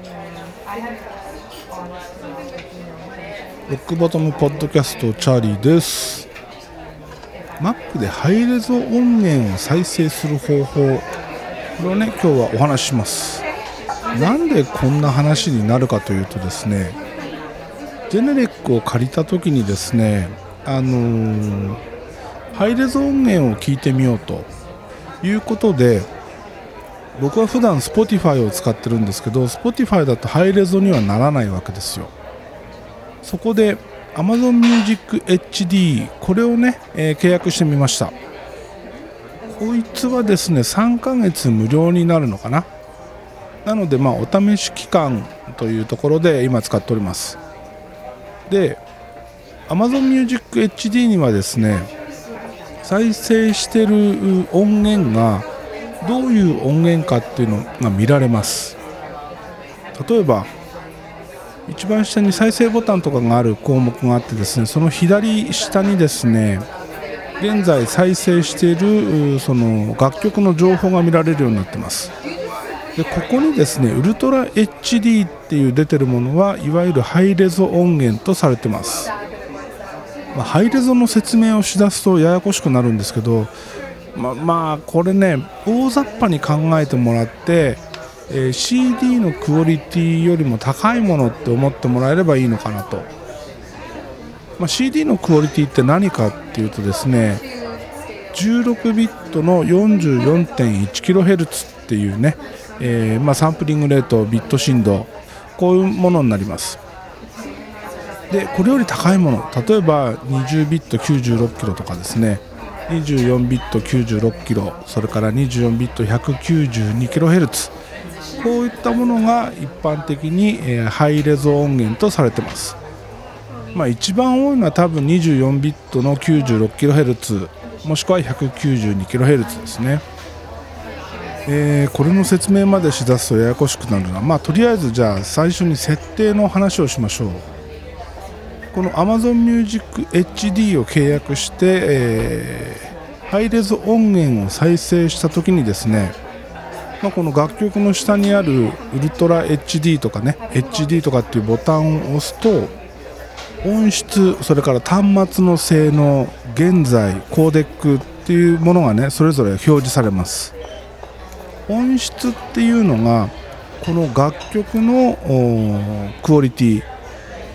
ロックボトムポッドキャストチャーリーです。Mac でハイレゾ音源を再生する方法これをね今日はお話しします。なんでこんな話になるかというとですねジェネレックを借りた時にですねあのー、ハイレゾ音源を聞いてみようということで僕は普段 Spotify を使ってるんですけど Spotify だとハイレゾにはならないわけですよ。そこで Amazon Music HD これをね、えー、契約してみました。こいつはですね3ヶ月無料になるのかな。なのでまあお試し期間というところで今使っております。で Amazon Music HD にはですね再生してる音源がどういう音源かっていうのが見られます。例えば一番下に再生ボタンとかがある項目があってですねその左下にですね現在再生しているその楽曲の情報が見られるようになってます。でここにですねウルトラ HD っていう出てるものはいわゆるハイレゾ音源とされてます、まあ、ハイレゾの説明をしだすとややこしくなるんですけどままあこれね大雑把に考えてもらって、えー、CD のクオリティよりも高いものって思ってもらえればいいのかなと、まあ、CD のクオリティって何かっていうとですね16ビットの 44.1kHz っていうね、えー、まあ、サンプリングレートビット振動こういうものになります。でこれより高いもの例えば20ビット 96kg とかですね24ビット96キロそれから24ビット192キロヘルツ。こういったものが一般的に、え、ハイレゾ音源とされてます、まあ、一番多いのは多分24ビットの96キロヘルツもしくは192キロヘルツですね。えー、これの説明までしだすとややこしくなるな、まあ、とりあえずじゃあ最初に設定の話をしましょう。この Amazon Music HD を契約して、えー、ハイレゾ音源を再生した時にですね、まあ、この楽曲の下にあるウルトラ HD とかね HD とかっていうボタンを押すと音質それから端末の性能現在コーデックっていうものがねそれぞれ表示されます。音質っていうのがこの楽曲のクオリティ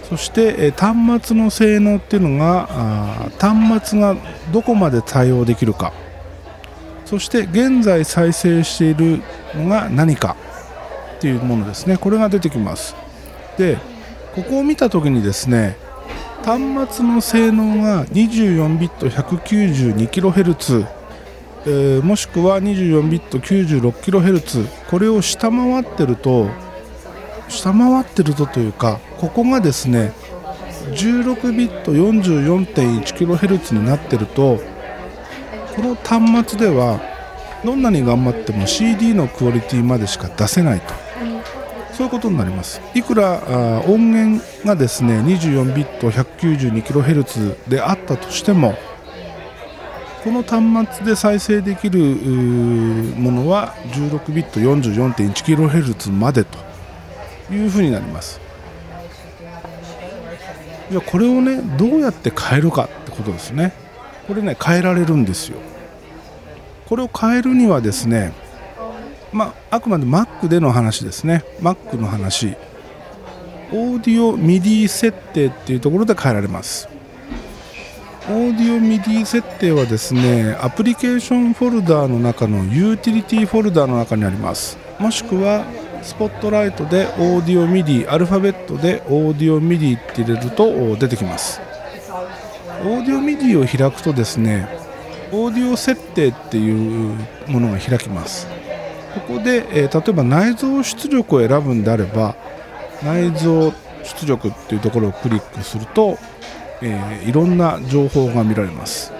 そして端末の性能っていうのが端末がどこまで対応できるか。そして現在再生しているのが何かっていうものですね。これが出てきます。でここを見た時にですね端末の性能が24ビット 192kHz、えー、もしくは24ビット 96kHz これを下回ってると下回ってるとというかここがですね16ビット 44.1kHz になってるとこの端末ではどんなに頑張っても CD のクオリティまでしか出せないと。そういうことになります。いくら音源がですね24ビット 192kHz であったとしてもこの端末で再生できるものは16ビット 44.1kHz までと。いうふうになります。じゃあこれをねどうやって変えるかってことですね。これね変えられるんですよ。これを変えるにはですねまあ、あくまで Mac での話ですね。Mac の話。オーディオ MIDI 設定っていうところで変えられます。オーディオ MIDI 設定はですねアプリケーションフォルダーの中のユーティリティフォルダーの中にあります。もしくは Spotlight でオーディオ MIDI アルファベットでオーディオ MIDI って入れると出てきます。オーディオ MIDI を開くとですねオーディオ設定っていうものが開きます。ここで、えー、例えば内蔵出力を選ぶんであれば内蔵出力っていうところをクリックすると、えー、いろんな情報が見られます。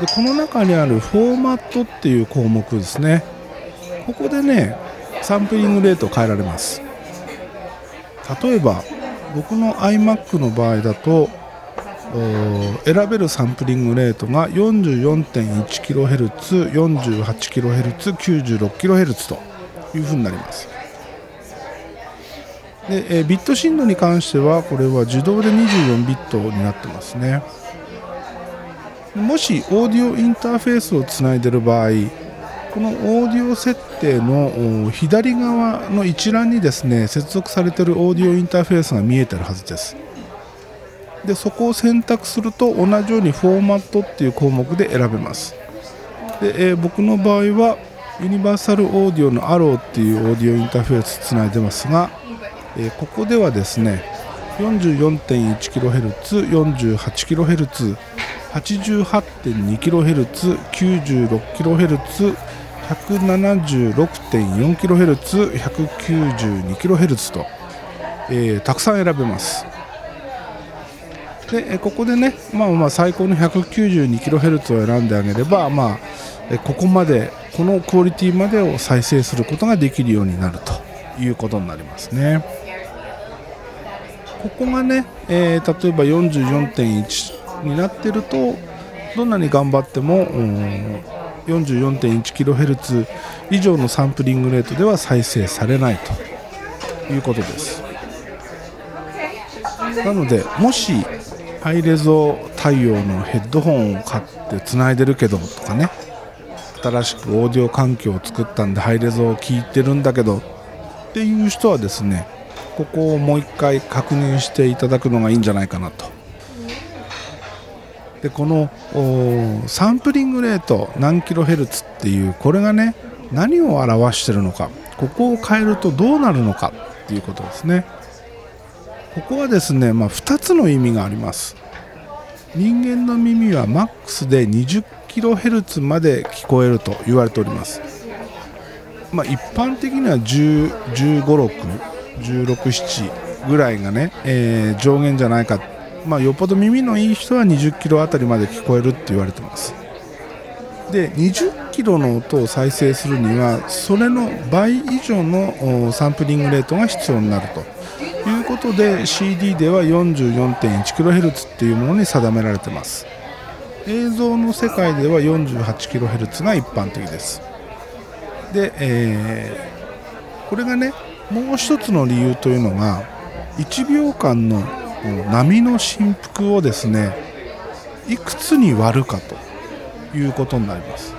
でこの中にあるフォーマットっていう項目ですね。ここでねサンプリングレートを変えられます。例えば僕の iMac の場合だと選べるサンプリングレートが 44.1kHz、48kHz、96kHz というふうになります。で、えビット振動に関してはこれは自動で24ビットになってますね。もしオーディオインターフェースをつないでる場合このオーディオ設定の左側の一覧にですね接続されているオーディオインターフェースが見えてるはずです。でそこを選択すると同じようにフォーマットっていう項目で選べます。で、えー、僕の場合はユニバーサルオーディオのアローっていうオーディオインターフェースつないでますが、えー、ここではですね 44.1kHz48kHz88.2kHz96kHz、176.4kHz、192kHz と、えー、たくさん選べます。でここでね、まあ、まあ最高の 192kHz を選んであげれば、まあ、ここまでこのクオリティまでを再生することができるようになるということになりますね。ここがね、えー、例えば44.1になってるとどんなに頑張っても 44.1kHz 以上のサンプリングレートでは再生されないということです。なのでもしハイレゾ対応のヘッドホンを買ってつないでるけどとかね新しくオーディオ環境を作ったんでハイレゾを聞いてるんだけどっていう人はですねここをもう一回確認していただくのがいいんじゃないかなとでこのサンプリングレート何キロヘルツっていうこれがね何を表してるのかここを変えるとどうなるのかっていうことですね。ここはですね、まあ、2つの意味があります。人間の耳はマックスで 20kHz まで聞こえると言われております、まあ、一般的には151617ぐらいがね、えー、上限じゃないかっ、まあ、よっぽど耳のいい人は20キロあたりまで聞こえるって言われてます。で20キロの音を再生するにはそれの倍以上のサンプリングレートが必要になると。いうことで CD では 44.1kHz っていうものに定められてます。映像の世界では 48kHz が一般的です。で、えー、これがねもう一つの理由というのが1秒間の波の振幅をですねいくつに割るかということになります。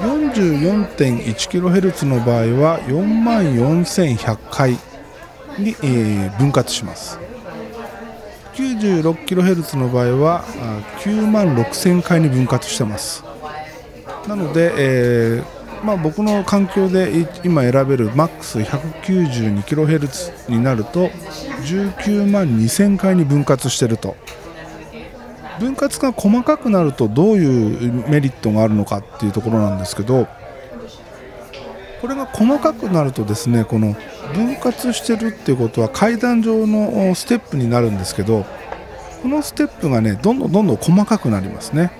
44.1kHz の場合は4万4100回に、え、分割します。96kHz の場合は9万6000回に分割してます。なので、えーまあ、僕の環境で今選べる MAX192kHz になると19万2000回に分割してると。分割が細かくなるとどういうメリットがあるのかっていうところなんですけどこれが細かくなるとですねこの分割してるっていうことは階段状のステップになるんですけどこのステップがねどんどんどんどん細かくなりますね。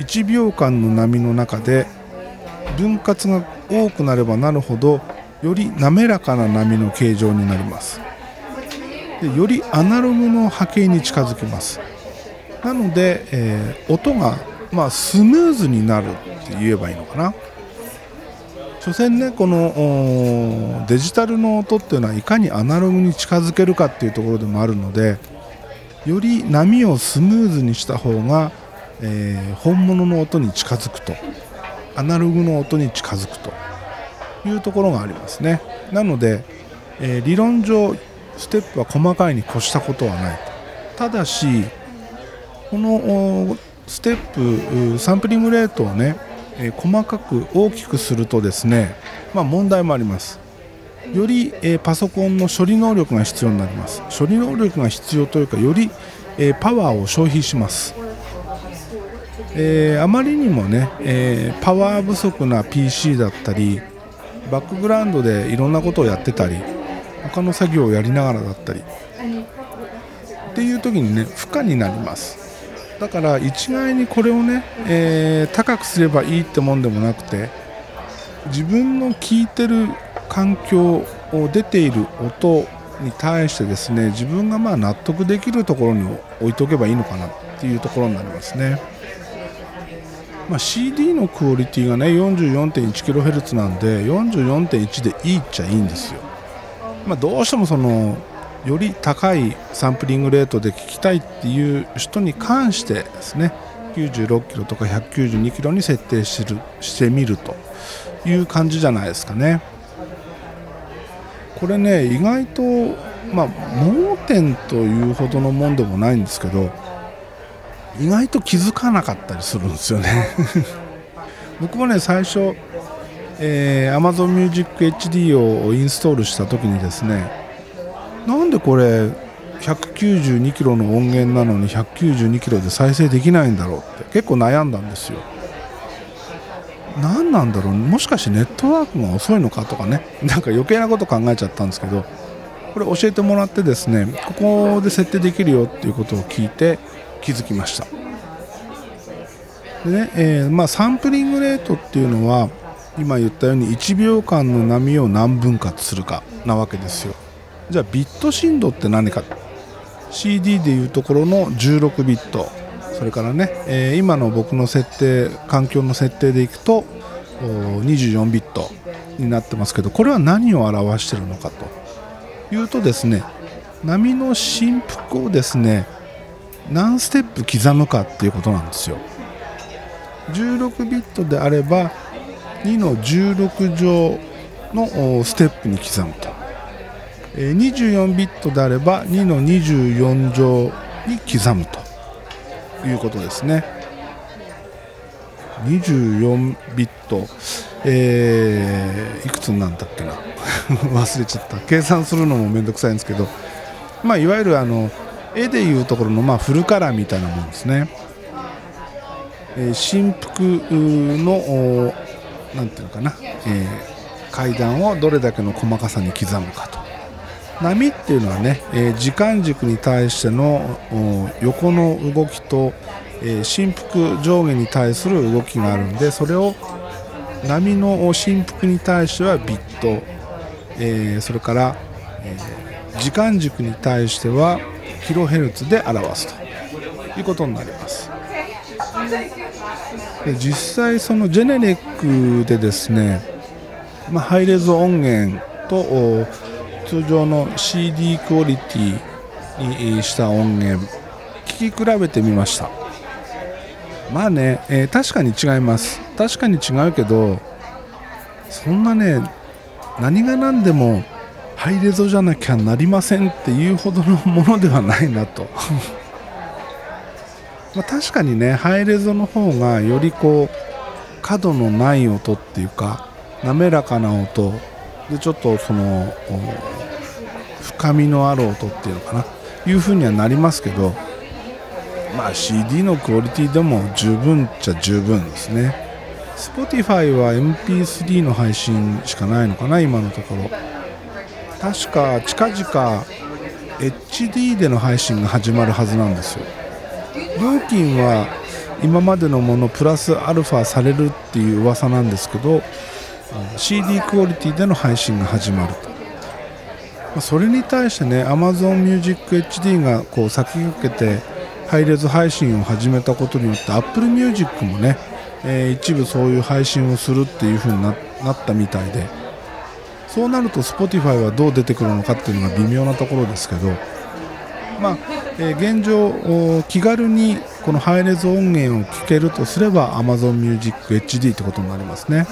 1秒間の波の中で分割が多くなればなるほどより滑らかな波の形状になります。でよりアナログの波形に近づきます。なので、えー、音が、まあ、スムーズになるって言えばいいのかな。所詮ねこのデジタルの音っていうのはいかにアナログに近づけるかっていうところでもあるのでより波をスムーズにした方が、えー、本物の音に近づくと。アナログの音に近づくというところがありますね。なので、えー、理論上ステップは細かいに越したことはないただしこのステップサンプリングレートをねえ細かく大きくするとですね、まあ、問題もあります。より、えパソコンの処理能力が必要になります。処理能力が必要というかより、えパワーを消費します、えー、あまりにもね、えー、パワー不足な PC だったりバックグラウンドでいろんなことをやってたり他の作業をやりながらだったりっていう時にね負荷になりますだから一概にこれをね、えー、高くすればいいってもんでもなくて自分の聞いてる環境を出ている音に対してですね自分がまあ納得できるところに置いとけばいいのかなっていうところになりますね。まあ、CD のクオリティがね 44.1kHz なんで44.1でいいっちゃいいんですよ。まあ、どうしてもそのより高いサンプリングレートで聞きたいっていう人に関してですね96キロとか192キロに設定してるしてみるという感じじゃないですかね。これね意外とまあ盲点というほどのもんでもないんですけど意外と気づかなかったりするんですよね。僕もね最初、えー、Amazon Music HD をインストールした時にですねなんでこれ192キロの音源なのに192キロで再生できないんだろうって結構悩んだんですよ。何なんだろう？もしかしてネットワークが遅いのかとかね？なんか余計なこと考えちゃったんですけどこれ教えてもらってですねここで設定できるよっていうことを聞いて気づきました。でね、えー、まあ、サンプリングレートっていうのは今言ったように1秒間の波を何分割するかなわけですよ。じゃあビット振動って何か。CD でいうところの16ビット。それからね、えー、今の僕の設定環境の設定でいくと24ビットになってますけどこれは何を表してるのかと。いうとですね波の振幅をですね何ステップ刻むかっていうことなんですよ。16ビットであれば2の16乗のステップに刻むと。24ビットであれば2の24乗に刻むということですね。24ビット、えー、いくつなんだっけな。忘れちゃった。計算するのもめんどくさいんですけど、まあ、いわゆるあの絵でいうところのまあフルカラーみたいなものですね、えー、振幅のなんていうのかな、えー、階段をどれだけの細かさに刻むかと。波っていうのはね、えー、時間軸に対しての横の動きと、えー、振幅上下に対する動きがあるんでそれを波の振幅に対してはビット、えー、それから、え時間軸に対してはキロヘルツで表すと。いうことになります。で実際そのジェネレックでですね、まあ、ハイレゾ音源と通常の CD クオリティにした音源聞き比べてみました。まあね、えー、確かに違います。確かに違うけどそんなね何が何でもハイレゾじゃなきゃなりませんっていうほどのものではないなと。ま確かにねハイレゾの方がよりこう角のない音っていうか滑らかな音でちょっとその深みのある音っていうのかないう風にはなりますけどまあ CD のクオリティでも十分っちゃ十分ですね。Spotify は MP3 の配信しかないのかな今のところ。確か近々 HD での配信が始まるはずなんですよ。料金は今までのものプラスアルファされるっていう噂なんですけど CD クオリティでの配信が始まると。それに対してね AmazonMusicHD がこう先駆けてハイレゾ配信を始めたことによって AppleMusic もね、えー、一部そういう配信をするっていう風になったみたいで。そうなると Spotify はどう出てくるのかっていうのが微妙なところですけどまあ、えー、現状気軽にこのハイレゾ音源を聴けるとすれば AmazonMusicHD ってことになりますね。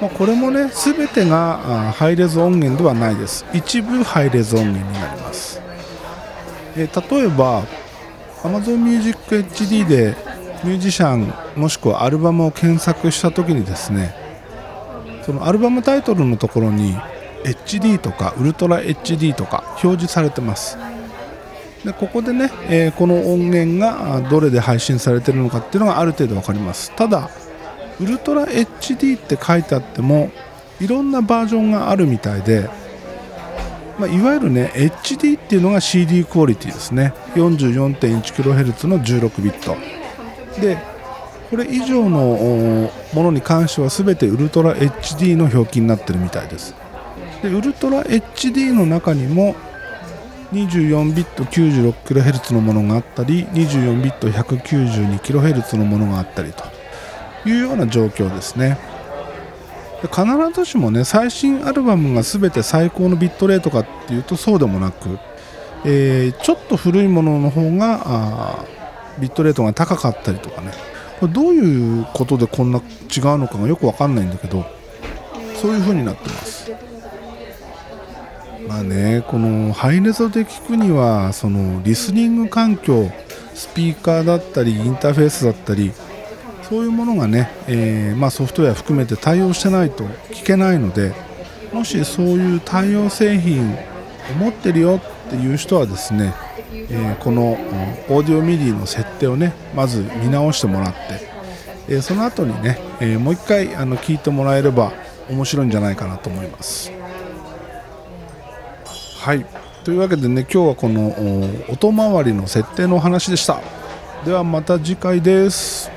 まあ、これもね全てがハイレゾ音源ではないです一部ハイレゾ音源になります、えー、例えば Amazon Music HD でミュージシャンもしくはアルバムを検索した時にですねそのアルバムタイトルのところに HD とかウルトラ HD とか表示されてます。でここでね、えー、この音源がどれで配信されてるのかっていうのがある程度分かります。ただウルトラ HD って書いてあってもいろんなバージョンがあるみたいで、まあ、いわゆるね HD っていうのが CD クオリティですね。44.1kHz の16ビット。でこれ以上のものに関しては全てウルトラ HD の表記になってるみたいです。でウルトラ HD の中にも24ビット 96kHz のものがあったり24ビット 192kHz のものがあったりというような状況ですね。で必ずしもね最新アルバムが全て最高のビットレートかっていうとそうでもなく、えー、ちょっと古いものの方がビットレートが高かったりとかね。これどういうことでこんな違うのかがよく分かんないんだけどそういう風になってます。まあねこのハイレゾで聞くにはそのリスニング環境スピーカーだったりインターフェースだったりそういうものがね、えー、まあ、ソフトウェア含めて対応してないと聞けないのでもしそういう対応製品を持ってるよっていう人はですね、えー、このオーディオミディの設定をねまず見直してもらって、えー、その後にね、えもう一回あの聞いてもらえれば面白いんじゃないかなと思います。はい。というわけでね今日はこの音回りの設定のお話でした。ではまた次回です。